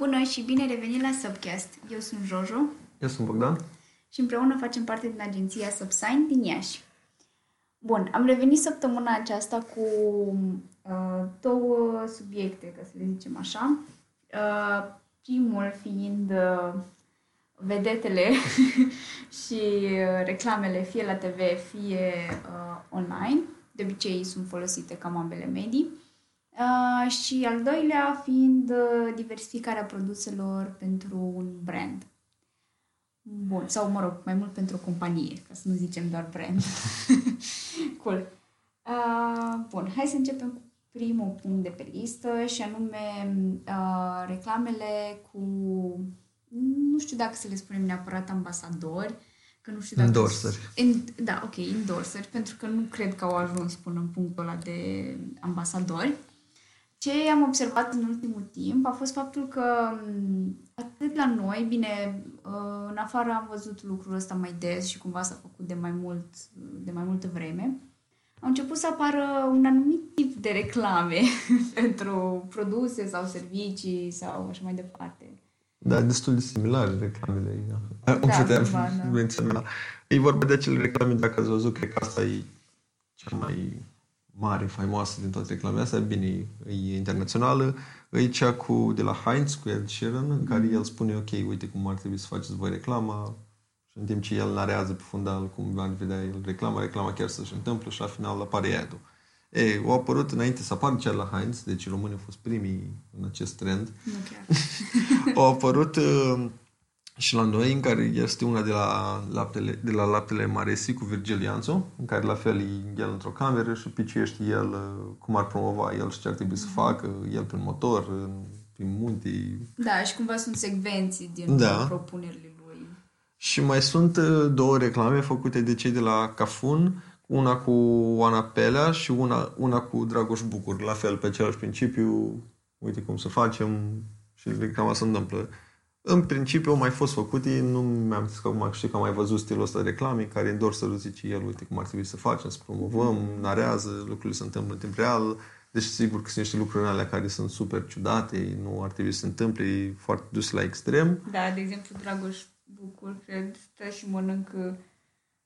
Bună și bine revenit la Subcast. Eu sunt Jojo. Eu sunt Bogdan. Și împreună facem parte din agenția Subsign din Iași. Bun, am revenit săptămâna aceasta cu uh, două subiecte, ca să le zicem așa. Uh, primul fiind uh, vedetele și uh, reclamele fie la TV, fie uh, online. De obicei sunt folosite cam ambele medii. Uh, și al doilea fiind uh, diversificarea produselor pentru un brand. Bun, sau mă rog, mai mult pentru o companie, ca să nu zicem doar brand. cool. Uh, bun, hai să începem cu primul punct de pe listă și anume uh, reclamele cu, nu știu dacă să le spunem neapărat ambasadori, că nu știu dacă... Endorseri. In, da, ok, endorseri, pentru că nu cred că au ajuns până în punctul ăla de ambasadori. Ce am observat în ultimul timp a fost faptul că atât la noi, bine, uh, în afară am văzut lucrul ăsta mai des și cumva s-a făcut de mai, mult, de mai multă vreme, au început să apară un anumit tip de reclame pentru produse sau servicii sau așa mai departe. Da, destul de similare reclamele. Da, cumva, da. E vorba de acele reclame, dacă ați văzut, cred că asta e cea mai mare, faimoasă din toate reclamele astea, bine, e internațională, e cea cu, de la Heinz, cu Ed Sheeran, în care el spune, ok, uite cum ar trebui să faceți voi reclama, și în timp ce el narează pe fundal cum va vedea el reclama, reclama chiar să-și întâmplă și la final apare ad E, au apărut înainte să apară cea la Heinz, deci românii au fost primii în acest trend. Nu chiar. au apărut uh, și la noi, în care este una de la laptele, de la laptele Maresi cu Virgil Ianțu, în care la fel e el într-o cameră și piciuiește el uh, cum ar promova el și ce ar trebui să mhm. facă, el prin motor, prin munte. Da, și cumva sunt secvenții din da. propunerile lui. Și mai sunt uh, două reclame făcute de cei de la Cafun, una cu Oana Pelea și una, una cu Dragoș Bucur, la fel, pe același principiu, uite cum să facem și reclama se întâmplă. În principiu au mai fost făcute, nu mi-am zis că acum știu că am mai văzut stilul ăsta de reclame, care îndor să zice el, uite cum ar trebui să facem, să promovăm, narează, lucrurile se întâmplă în timp real. Deci sigur că sunt niște lucruri alea care sunt super ciudate, nu ar trebui să se întâmple, foarte dus la extrem. Da, de exemplu, Dragoș Bucur, cred, stă și mănâncă,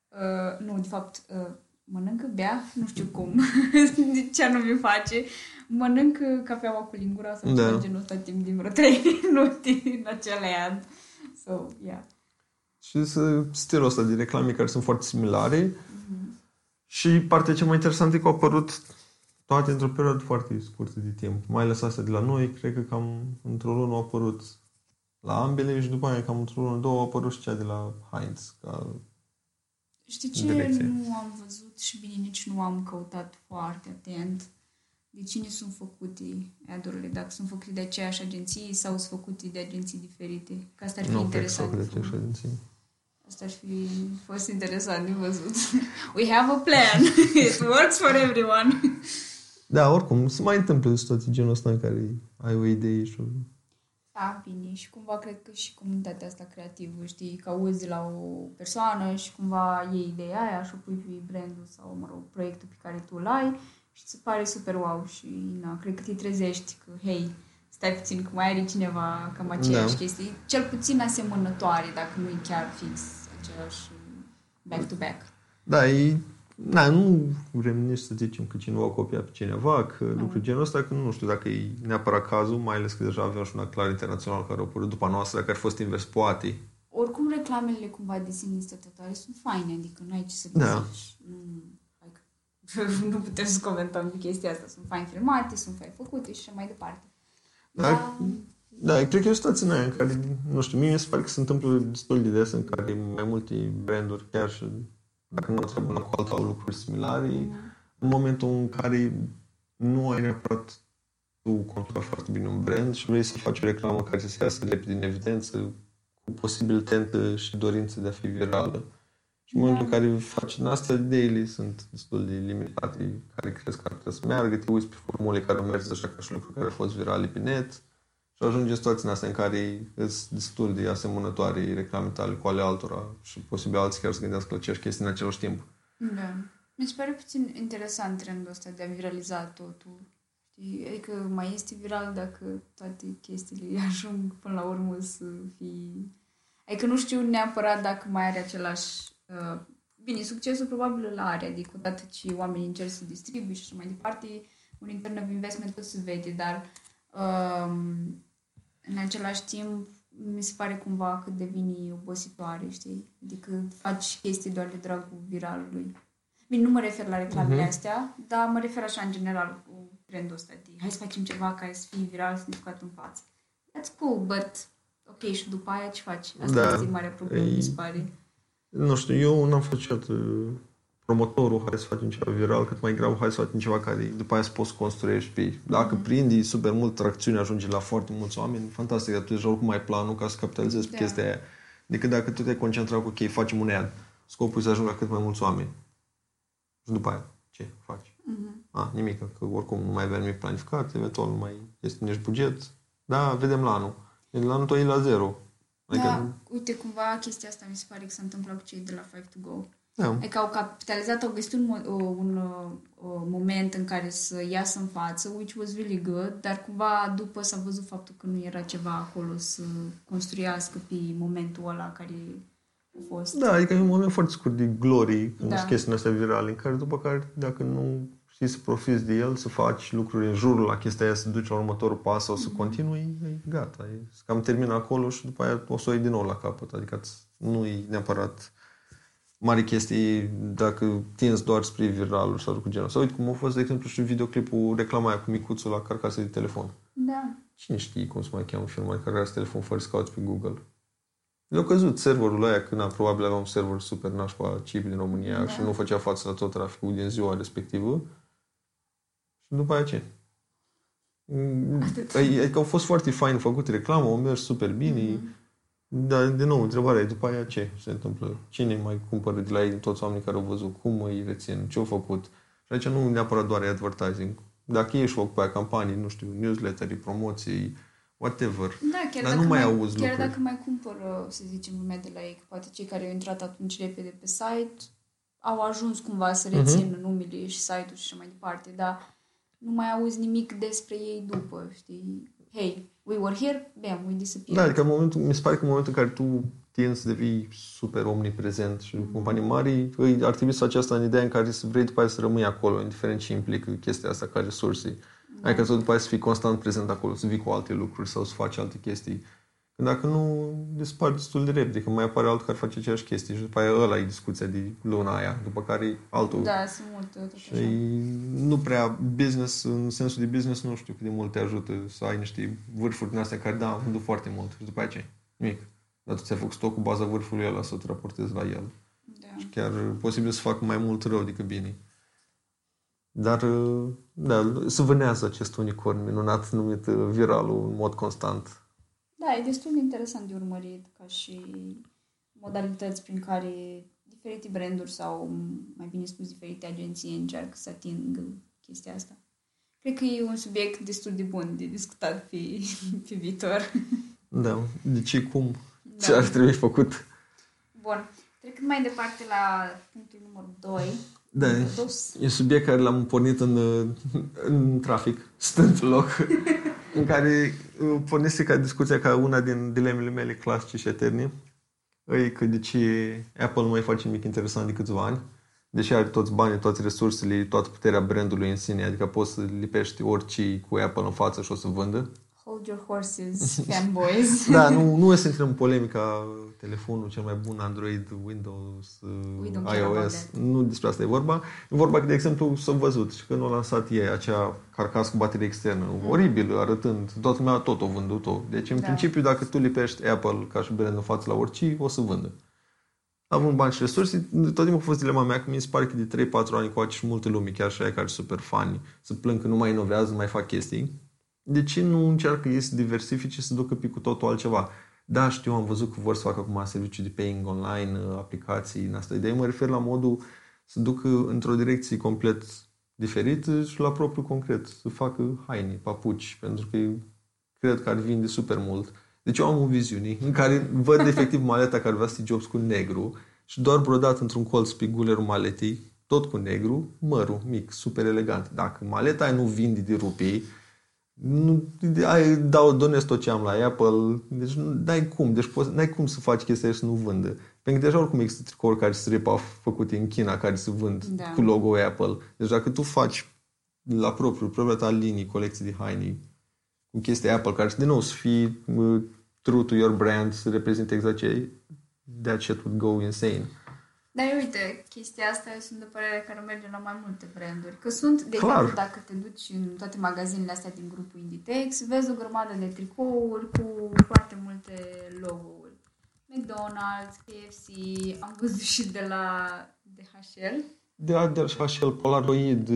uh, nu, de fapt, uh, mănâncă, bea, nu știu cum, ce anume face, mănânc cafeaua cu lingura sau da. genul ăsta timp din vreo 3 minute în acele ad. So, yeah. Și stilul ăsta de reclame care sunt foarte similare. Mm-hmm. Și partea cea mai interesantă e că au apărut toate într-o perioadă foarte scurtă de timp. Mai ales astea de la noi, cred că cam într-o lună au apărut la ambele și după aia cam într-o lună, două au apărut și cea de la Heinz. Ca Știi ce direcție. nu am văzut și bine nici nu am căutat foarte atent? De cine sunt făcute ad dacă sunt făcute de aceeași agenție sau sunt făcute de agenții diferite. Că asta ar fi nu, interesant. Nu, de aceeași agenție. Asta ar fi fost interesant de văzut. We have a plan. It works for everyone. Da, oricum, se mai întâmplă situații genul ăsta în care ai o idee și o... Da, bine. Și cumva cred că și comunitatea asta creativă, știi, că auzi la o persoană și cumva iei ideea aia și o pui pe brandul sau, mă rog, proiectul pe care tu îl ai și îți pare super wow și na, cred că te trezești că, hei, stai puțin, că mai are cineva cam aceeași da. chestii, cel puțin asemănătoare, dacă nu e chiar fix același back-to-back. Da, e, na, nu vrem nici să zicem că cineva a copiat pe cineva, că mm. lucruri genul ăsta, că nu știu dacă e neapărat cazul, mai ales că deja avem și un clar internațional care a apărut după noastră, dacă ar fost invers, poate. Oricum, reclamele cumva de sine stătătoare sunt faine, adică nu ai ce să da. zici. Mm nu putem să comentăm chestia asta. Sunt fain filmate, sunt fain făcute și așa mai departe. Da, da, da cred că e o situație în aia în care, nu știu, mie mi se pare că se întâmplă destul de des în care mai multe branduri, chiar și dacă nu treabă una cu alta, au lucruri similare, mm. în momentul în care nu ai neapărat tu controlat foarte bine un brand și vrei să faci o reclamă care să se iasă repede din evidență, cu posibil tentă și dorință de a fi virală și în momentul în care faci din astea, daily sunt destul de limitate, care crezi că ar trebui să meargă, te uiți pe formule care au mers așa ca și lucruri care au fost virale pe net și ajungi în situația asta în care sunt destul de asemănătoare reclame tale cu ale altora și posibil alții chiar să gândească la aceeași chestii în același timp. Da. Mi se pare puțin interesant trendul ăsta de a viraliza totul. Știi? Adică mai este viral dacă toate chestiile ajung până la urmă să fie... Adică nu știu neapărat dacă mai are același... Uh, bine, succesul probabil îl are, adică odată ce oamenii încerc să distribuie și așa mai departe, un return of investment tot se vede, dar um, în același timp mi se pare cumva că devine obositoare, știi? Adică faci chestii doar de dragul viralului. Bine, nu mă refer la reclamele uh-huh. astea, dar mă refer așa în general cu trendul ăsta de hai să facem ceva care să fie viral, să ne scoată în față. That's cool, but ok, și după aia ce faci? Asta da. este marea problemă, mi se pare. Nu știu, eu n-am făcut promotorul, hai să facem ceva viral, cât mai grav, hai să facem ceva care după aia să poți construiești pe Dacă mm-hmm. prindi super mult tracțiune, ajunge la foarte mulți oameni, fantastic, dar tu deja oricum ai planul ca să capitalizezi da. chestia aia. Decât dacă tu te concentrat cu, ok, facem un ad, scopul e să ajungă la cât mai mulți oameni. Și după aia, ce faci? Mm-hmm. A, nimic, că oricum nu mai avea nimic planificat, eventual nu mai este nici buget. Da, vedem la anul. La anul tău e la zero. Adică... Da, uite, cumva chestia asta mi se pare că s-a întâmplat cu cei de la Five to Go. Da. Adică au capitalizat, au găsit un, un, un, un moment în care să iasă în față, which was really good, dar cumva după s-a văzut faptul că nu era ceva acolo să construiască pe momentul ăla care a fost. Da, adică e un moment foarte scurt de glory când da. chestiile astea virale, în care după care dacă nu știi să profiți de el, să faci lucruri în jurul la chestia aia, să duci la următorul pas sau să mm-hmm. continui, e gata. E, cam termină acolo și după aia o să o iei din nou la capăt. Adică nu e neapărat mari chestii dacă tinzi doar spre viralul sau cu genul. Sau uite cum a fost, de exemplu, și videoclipul reclama aia cu micuțul la carcasă de telefon. Da. Cine știe cum se mai cheamă filmul carcasă de telefon fără să cauți pe Google? Le-a căzut serverul ăla când a, probabil avea un server super nașpa chip din România da. și nu făcea față la tot traficul din ziua respectivă. Și după aia ce? Adică au fost foarte fain făcut reclamă, au mers super bine. Mm-hmm da, din nou, întrebarea e după aia ce se întâmplă? Cine mai cumpără de la ei toți oamenii care au văzut? Cum îi rețin? Ce au făcut? Și aici nu neapărat doar advertising. Dacă ești fac pe aia campanii, nu știu, newsletter promoții, whatever. Da, chiar Dar dacă nu mai, mai auzi Chiar lucruri. dacă mai cumpără, să zicem, lumea de la ei, poate cei care au intrat atunci repede pe site au ajuns cumva să mhm. rețină uh-huh. numele și site-ul și așa mai departe, dar nu mai auzi nimic despre ei după, știi? Hei, we were here, bam, we disappeared. Da, adică în momentul, mi se pare că în momentul în care tu tienzi să devii super omniprezent și mm-hmm. companii mari, ar trebui să faci asta în ideea în care să vrei după aia să rămâi acolo, indiferent ce implică chestia asta ca resurse. Da. Adică să după aia să fii constant prezent acolo, să vii cu alte lucruri sau să faci alte chestii. Dacă nu, dispar destul de repede, că mai apare altul care face aceeași chestie și după aia ăla e discuția de luna aia, după care altul. Da, sunt multe. Și nu prea business, în sensul de business, nu știu cât de mult te ajută să ai niște vârfuri din astea care, da, am vândut foarte mult și după aia ce? Nimic. Dar tu ți-ai făcut stoc cu baza vârfului ăla să te raportezi la el. Da. Și chiar posibil să facă mai mult rău decât bine. Dar, da, să vânează acest unicorn minunat numit viralul în mod constant da, e destul de interesant de urmărit ca și modalități prin care diferite branduri sau, mai bine spus, diferite agenții încearcă să atingă chestia asta. Cred că e un subiect destul de bun de discutat pe, pe viitor. Da, de ce, cum, da. ce ar trebui făcut. Bun, trecând mai departe la punctul numărul 2. Da, e un subiect care l-am pornit în, în trafic, stând pe loc. în care uh, pornise ca discuția ca una din dilemele mele clasice și eterne, e că de ce Apple nu mai face nimic interesant de câțiva ani, deși are toți banii, toate resursele, toată puterea brandului în sine, adică poți să lipești orice cu Apple în față și o să vândă. Hold your horses, fanboys. da, nu, nu e să intrăm în polemica telefonul cel mai bun Android, Windows, iOS. Nu despre asta e vorba. E vorba că, de exemplu, s-a văzut și când au lansat ei acea carcasă cu baterie externă, mm. oribil, arătând, toată lumea tot o vândut-o. Deci, în da. principiu, dacă tu lipești Apple ca și brand în față la orice, o să vândă. Având bani și resurse, tot timpul a fost dilema mea că mi se pare că de 3-4 ani cu și multe lume, chiar și aia care sunt super fani, să plâng că nu mai inovează, nu mai fac chestii. De ce nu încearcă ei să diversifice, să ducă pe cu totul altceva? Da, știu, am văzut că vor să facă acum serviciu de paying online, uh, aplicații, în asta. Ideea mă refer la modul să ducă într-o direcție complet diferită și la propriu concret. Să facă haine, papuci, pentru că cred că ar vinde super mult. Deci eu am o viziune în care văd efectiv maleta care vrea Steve Jobs cu negru și doar brodat într-un colț pe gulerul maletei tot cu negru, mărul mic, super elegant. Dacă maleta aia nu vinde de rupii, nu, ai, dau, donez tot ce am la Apple, deci nu ai cum, deci poți, n-ai cum să faci chestia și să nu vândă. Pentru că deja oricum există tricouri care se rip făcute în China, care se vând da. cu logo Apple. Deci dacă tu faci la propriu, propria ta linii, colecții de haine, cu chestii Apple, care din nou să fii uh, true to your brand, să reprezinte exact ce that shit would go insane. Dar uite, chestia asta eu sunt de părere că nu merge la mai multe branduri. Că sunt, de Clar. exemplu, dacă te duci în toate magazinele astea din grupul Inditex, vezi o grămadă de tricouri cu foarte multe logo-uri. McDonald's, KFC, am văzut și de la DHL. De la DHL, Polaroid,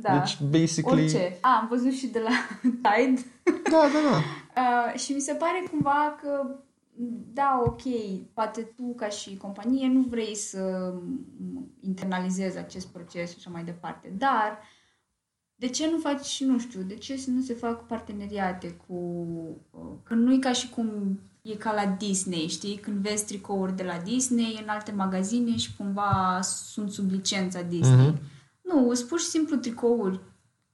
Da. deci basically... Orice. A, am văzut și de la Tide. Da, da, da. Uh, și mi se pare cumva că da, ok, poate tu ca și companie nu vrei să internalizezi acest proces și așa mai departe, dar de ce nu faci, nu știu, de ce nu se fac parteneriate cu... uh, Că nu e ca și cum e ca la Disney, știi? Când vezi tricouri de la Disney în alte magazine și cumva sunt sub licența Disney. Mhm. Nu, sunt pur și simplu tricouri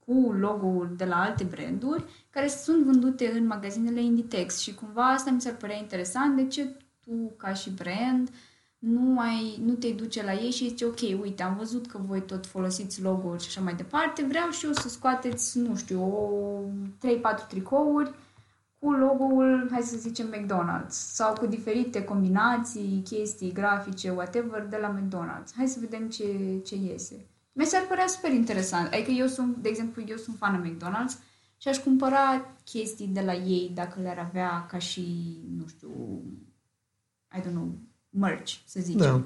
cu logo-ul de la alte branduri care sunt vândute în magazinele Inditex și cumva asta mi s-ar părea interesant de ce tu ca și brand nu, ai, nu te duce la ei și zici ok, uite, am văzut că voi tot folosiți logo-uri și așa mai departe, vreau și eu să scoateți, nu știu, o 3-4 tricouri cu logo-ul, hai să zicem, McDonald's sau cu diferite combinații, chestii grafice, whatever, de la McDonald's. Hai să vedem ce, ce iese. Mi s-ar părea super interesant. Adică eu sunt, de exemplu, eu sunt fană McDonald's și aș cumpăra chestii de la ei dacă le-ar avea ca și, nu știu, I don't know, merch, să zicem. Da.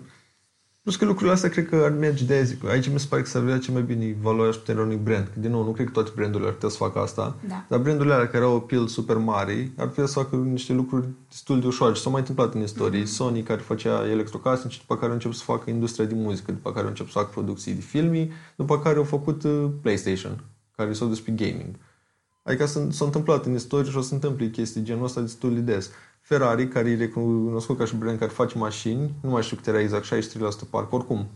Plus că lucrurile astea cred că ar merge de aia zic. Aici mi se pare că s-ar vedea cel mai bine valoarea și puterea unui brand. Că, din nou, nu cred că toate brandurile ar putea să facă asta. Da. Dar brandurile alea care au appeal super mari ar putea să facă niște lucruri destul de ușoare. Și s-au mai întâmplat în istorie. Mhm. Sony care făcea electrocasnice, după care au început să facă industria de muzică, după care au început să facă producții de filmi, după care au făcut uh, PlayStation, care s-au dus pe gaming. Adică s- s-a întâmplat în istorie și o să se întâmple chestii genul ăsta destul de des. Ferrari, care e recunoscut ca și brand care face mașini, nu mai știu cât era exact, 63% parcă, oricum,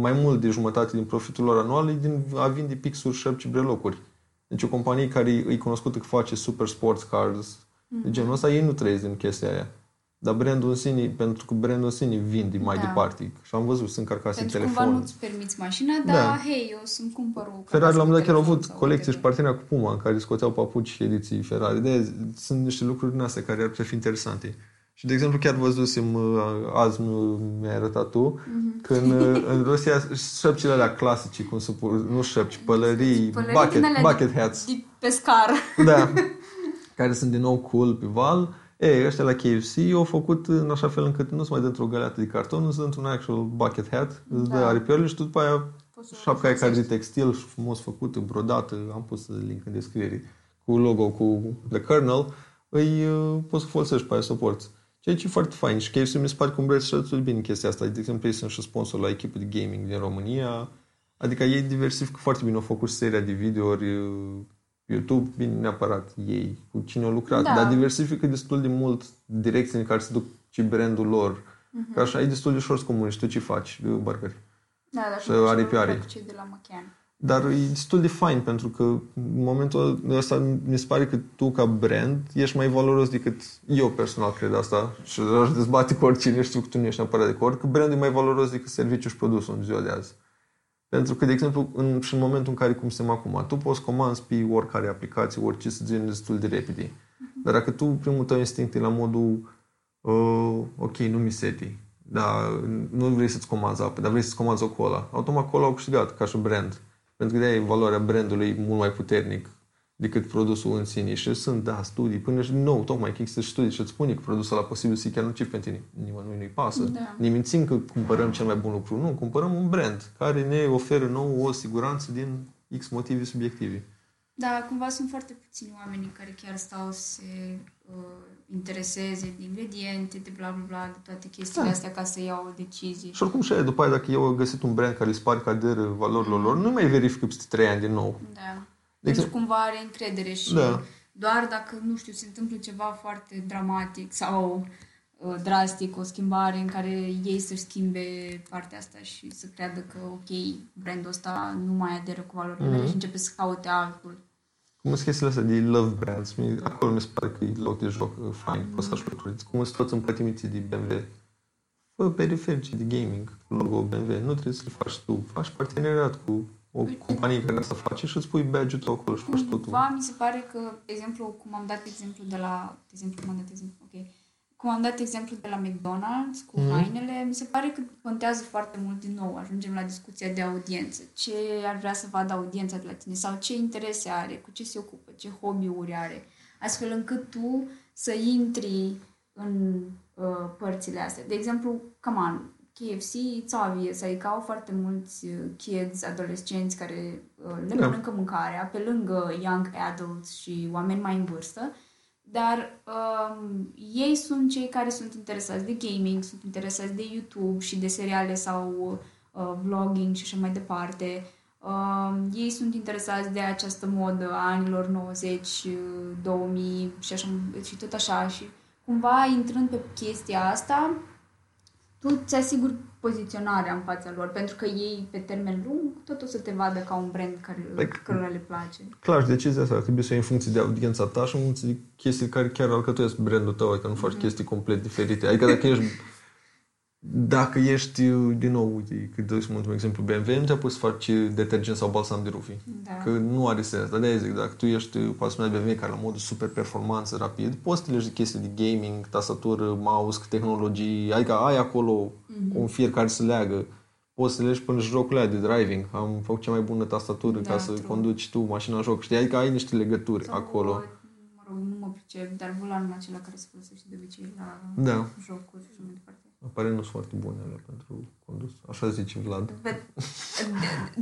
mai mult de jumătate din profitul lor anual e din a vinde pixuri, șerpi, brelocuri. Deci o companie care e cunoscută că face super sports cars, de genul ăsta, ei nu trăiesc din chestia aia. Dar brandul în sine, pentru că brandul în sine vinde mai Da. departe. Și am văzut, sunt carcase în Pentru cumva telefon. nu-ți permiți mașina, dar Da. hei, eu să-mi cumpăr o Ferrari la un moment dat chiar au telefon avut sau colecții și whatever. partenera cu Puma în care scoteau papuci ediții Ferrari. De sunt niște lucruri din astea care ar putea fi interesante. Și, de exemplu, chiar văzusem, uh, azi mi- mi-ai arătat tu, Mhm. că în, uh, în Rusia șerpcile alea clasice, cum se pur, nu șerpi, pălării, Pălării bucket, din alea bucket de- hats. De pescar. Da. care sunt din nou cool pe val. Ei, ăștia la KFC au făcut în așa fel încât nu se mai dă într-o găleată de carton, nu se dă într-un actual bucket hat, îți dă Da. aripioarele și tu după aia Poți să o șapca aia care de folosești. textil și frumos făcută, brodată, am pus link în descriere, cu logo, cu The Kernel, îi uh, poți să folosești pe aia să o porți. Ceea ce e foarte fain și KFC mi se pare că îmbrățișează destul de bine chestia asta. De exemplu, ei sunt și sponsor la echipă de gaming din România. Adică ei diversifică foarte bine. Au făcut și seria de videouri uh, YouTube, bine, neapărat ei, cu cine au lucrat, Da. dar diversifică destul de mult direcții în care se duc și brandul lor. Că așa e destul de ușor să comunici tu ce faci, uh, burgeri. Da, dar Și cum aripioare. fac cei de la McCann. Dar e destul de fain pentru că în momentul ăsta mi se pare că tu ca brand ești mai valoros decât eu personal cred asta și aș dezbate cu oricine, știu că tu nu ești neapărat de acord, că brandul e mai valoros decât serviciul și produsul în ziua de azi. Pentru că, de exemplu, în, și în momentul în care, cum suntem acum, tu poți comanzi pe oricare aplicație, orice să gen destul de repede. Dar dacă tu primul tău instinct e la modul uh, ok, nu mi seti, dar nu vrei să-ți comanzi apă, dar vrei să-ți comanzi o cola, automat cola au câștigat ca și brand. Pentru că de-aia e valoarea brandului mult mai puternic decât produsul în sine. Și sunt, da, studii, până și nou, tocmai că există studii și îți spune că produsul la posibil să fie chiar nociv pentru tine. Nimănui nu-i pasă. Da. Ne mințim că cumpărăm cel mai bun lucru. Nu, cumpărăm un brand care ne oferă nou o siguranță din X motive subiective. Da, cumva sunt foarte puțini oameni care chiar stau să se uh, intereseze de ingrediente, de bla bla bla, de toate chestiile Da. astea ca să iau o decizie. Și oricum și aia, după aia, dacă eu am găsit un brand care își pare că aderă valorilor lor, nu mai verifică peste 3 ani din nou. Da. De Pentru exemplu- cumva are încredere și Da. doar dacă, nu știu, se întâmplă ceva foarte dramatic sau uh, drastic, o schimbare în care ei să-și schimbe partea asta și să creadă că, ok, brandul ăsta nu mai aderă cu valorile mele Mhm. și începe să caute altul. Cum sunt chestiile astea de love brands? Mi- Acolo mi se pare că e loc de joc uh, fain, poți să faci lucruri. Cum sunt toți împătimiții de BMW. Fă periferici de gaming cu logo BMW. Nu trebuie să le faci tu. Faci parteneriat cu o companie care asta face și îți pui badge-ul tău acolo și faci totul. Cumva mi se pare că, de exemplu, cum am dat exemplu de la, de exemplu, cum am dat exemplu, ok, cum am dat exemplu de la McDonald's cu Mhm. hainele, mi se pare că contează foarte mult din nou. Ajungem la discuția de audiență. Ce ar vrea să vadă audiența de la tine sau ce interese are, cu ce se ocupă, ce hobby-uri are, astfel încât tu să intri în uh, părțile astea. De exemplu, come on, KFC, it's obvious, adică au foarte mulți uh, kids, adolescenți care uh, le Da. mănâncă mâncarea, pe lângă young adults și oameni mai în vârstă, dar um, ei sunt cei care sunt interesați de gaming, sunt interesați de YouTube și de seriale sau uh, vlogging și așa mai departe. Um, ei sunt interesați de această modă a anilor 90, uh, 2000 și, așa, și tot așa. Și cumva intrând pe chestia asta, tu ți asiguri poziționarea în fața lor, pentru că ei, pe termen lung, tot o să te vadă ca un brand care, Like- cărora le place. Clar, și decizia asta trebuie să iei în funcție de audiența ta și în funcție de chestii care chiar alcătuiesc brandul tău, adică nu faci chestii complet diferite. Adică dacă ești dacă ești, din nou, uite, cât de mult un exemplu BMW, nu te poți să faci detergent sau balsam de rufi. Da. Că nu are sens. Dar de zic, dacă tu ești pasionat de BMW care la modul super performanță, rapid, poți să te legi de chestii de gaming, tastatură, mouse, tehnologii, adică ai acolo Mhm. un fier care se leagă. Poți să te legi până jocurile de driving. Am făcut cea mai bună tastatură Da, ca să true. conduci tu mașina în joc. Știi? Adică ai niște legături Sau, acolo. Mă rog, nu mă pricep, dar volanul acela care se folosește de obicei la Da. jocuri și așa mai departe. Aparent nu sunt foarte bune alea pentru condus. Așa zice Vlad. But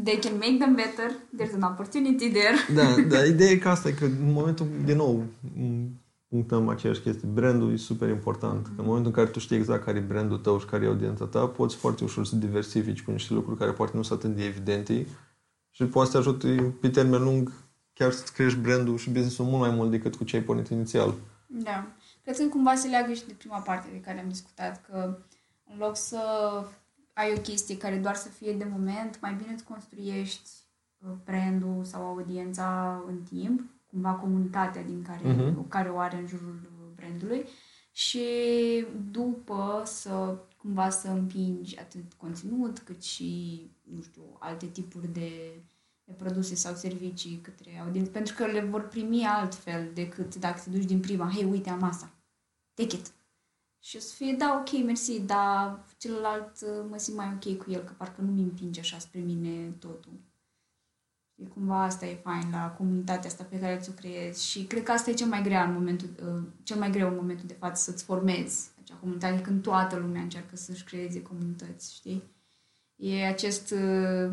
they can make them better. There's an opportunity there. Da, dar ideea e că asta e că în momentul, din nou, m, punctăm aceeași chestie. Brandul e super important. Că în momentul în care tu știi exact care e brandul tău și care e audiența ta, poți foarte ușor să diversifici cu niște lucruri care poate nu sunt atât de evidente și poate să te ajute pe termen lung chiar să-ți crești brandul și business-ul mult mai mult decât cu ce ai pornit inițial. Da. Cred că cumva se leagă și de prima parte de care am discutat, că în loc să ai o chestie care doar să fie de moment, mai bine îți construiești uh, brandul sau audiența în timp, cumva comunitatea din care, Mhm. care o are în jurul uh, brandului și după să cumva să împingi atât conținut cât și, nu știu, alte tipuri de, de produse sau servicii către audiență, pentru că le vor primi altfel decât dacă te duci din prima, hei, uite, am asta, take it. Și o să fie, da, ok, mersi, dar celălalt uh, mă simt mai ok cu el, că parcă nu mi împinge așa spre mine totul. Și cumva asta e fain la comunitatea asta pe care ți-o creezi și cred că asta e cel mai greu în momentul, uh, cel mai greu în momentul de față, să-ți formezi acea comunitate, când toată lumea încearcă să-și creeze comunități, știi? E acest, uh,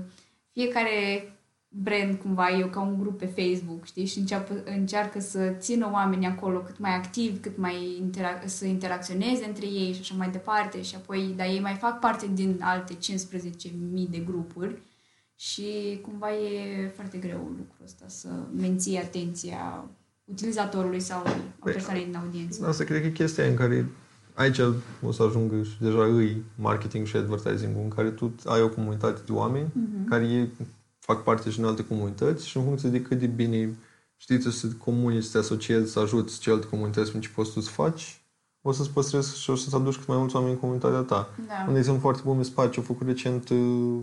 fiecare brand cumva e ca un grup pe Facebook, știi? Și înceapă, încearcă să țină oamenii acolo cât mai activi, cât mai interac- să interacționeze între ei și așa mai departe și apoi, dar ei mai fac parte din alte 15.000 de grupuri și cumva e foarte greu lucrul ăsta să menții atenția utilizatorului sau a Păi, persoanei din audiență. Asta cred că e chestia în care aici o să ajungă și deja îi marketing și advertising în care tu ai o comunitate de oameni Mhm. care ei fac parte și în alte comunități și în funcție de cât de bine știți tu să te comunici, să te asociezi, să ajuți celelalte comunități prin ce poți tu să faci, o să-ți păstrezi și o să-ți aduci cât mai mulți oameni în comunitatea ta. Da. Un exemplu foarte bun mi se pare ce a făcut recent uh,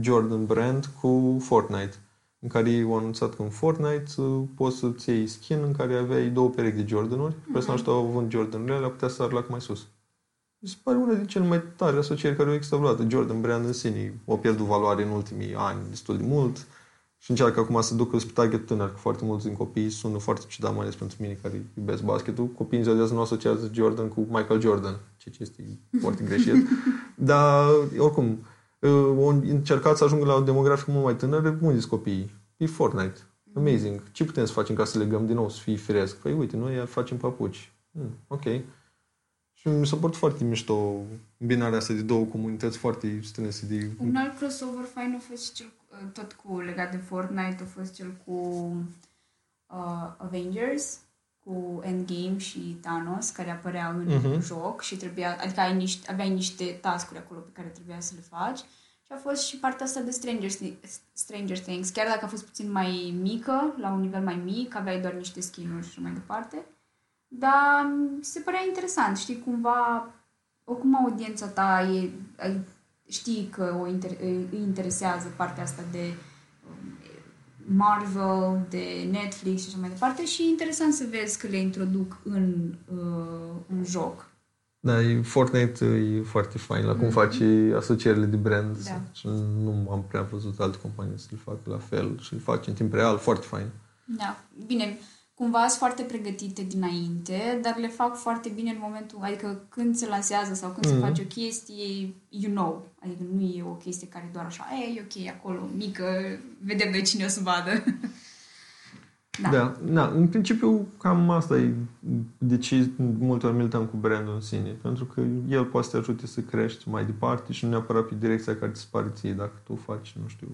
Jordan Brand cu Fortnite în care ei au anunțat că în Fortnite uh, poți să-ți iei skin în care aveai două perechi de Jordanuri și personajul tău având Jordanurile alea putea să arlac mai sus. Mi se pare una din cele mai tare asocieri care au existat vreodată. Jordan Brand în sine a pierdut valoare în ultimii ani destul de mult și încearcă acum să ducă spre target tânăr, că foarte mulți din copii sună foarte ciudat, mai ales pentru mine care iubesc basketul. Copiii în ziua de azi nu asociază Jordan cu Michael Jordan, ceea ce este foarte greșit. Dar, oricum, uh, au încercat să ajungă la o demografică mult mai tânără. Unde sunt copiii? Pe Fortnite. Amazing. Ce putem să facem ca să legăm din nou, să fie firesc? Păi uite, noi facem papuci. Hmm, ok. Și mi s-a părut foarte mișto binarea asta de două comunități foarte strânse de... Un alt crossover fain a fost cel, uh, tot cu legat de Fortnite, a fost cel cu uh, Avengers, cu Endgame și Thanos, care apărea în Mhm. joc și trebuia, adică ai niște, aveai niște task-uri acolo pe care trebuia să le faci. Și a fost și partea asta de Stranger, Thi- Stranger Things, chiar dacă a fost puțin mai mică, la un nivel mai mic, aveai doar niște skin-uri și mai departe. Dar mi se părea interesant, știi, cumva, oricum audiența ta e, ai, știi că o inter, îi interesează partea asta de um, Marvel, de Netflix și așa mai departe și e interesant să vezi că le introduc în, uh, în joc. Da, e- Fortnite e foarte fain la cum faci asocierile de brand Mhm. Da. și nu am prea văzut alte companii să le facă la fel și le faci în timp real, foarte fain. Da, bine, cumva sunt foarte pregătite dinainte, dar le fac foarte bine în momentul, adică când se lansează sau când Mhm. se face o chestie, you know, adică nu e o chestie care doar așa, e, e ok, acolo, mică, vedem noi cine o să vadă. Da. Da. da, în principiu cam asta e de ce multe ori milităm cu brandul în sine, pentru că el poate să te ajute să crești mai departe și nu neapărat pe direcția care ți se pare ție, dacă tu faci, nu știu,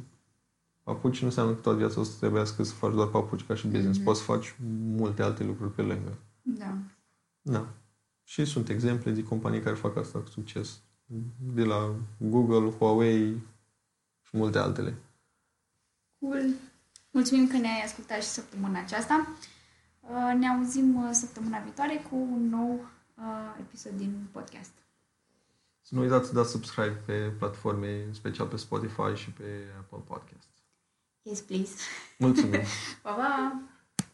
papuci nu înseamnă că toată viața o să trebuiască să faci doar papuci ca și business, Mhm. poți să faci multe alte lucruri pe lângă. Da. Da. Și sunt exemple de companii care fac asta cu succes. De la Google, Huawei și multe altele. Cool. Mulțumim că ne-ai ascultat și săptămâna aceasta. Uh, Ne auzim uh, săptămâna viitoare cu un nou uh, episod din podcast. Să nu uitați să dați subscribe pe platforme, în special pe Spotify și pe Apple Podcast. Yes, please. Mulțumim! Pa, pa!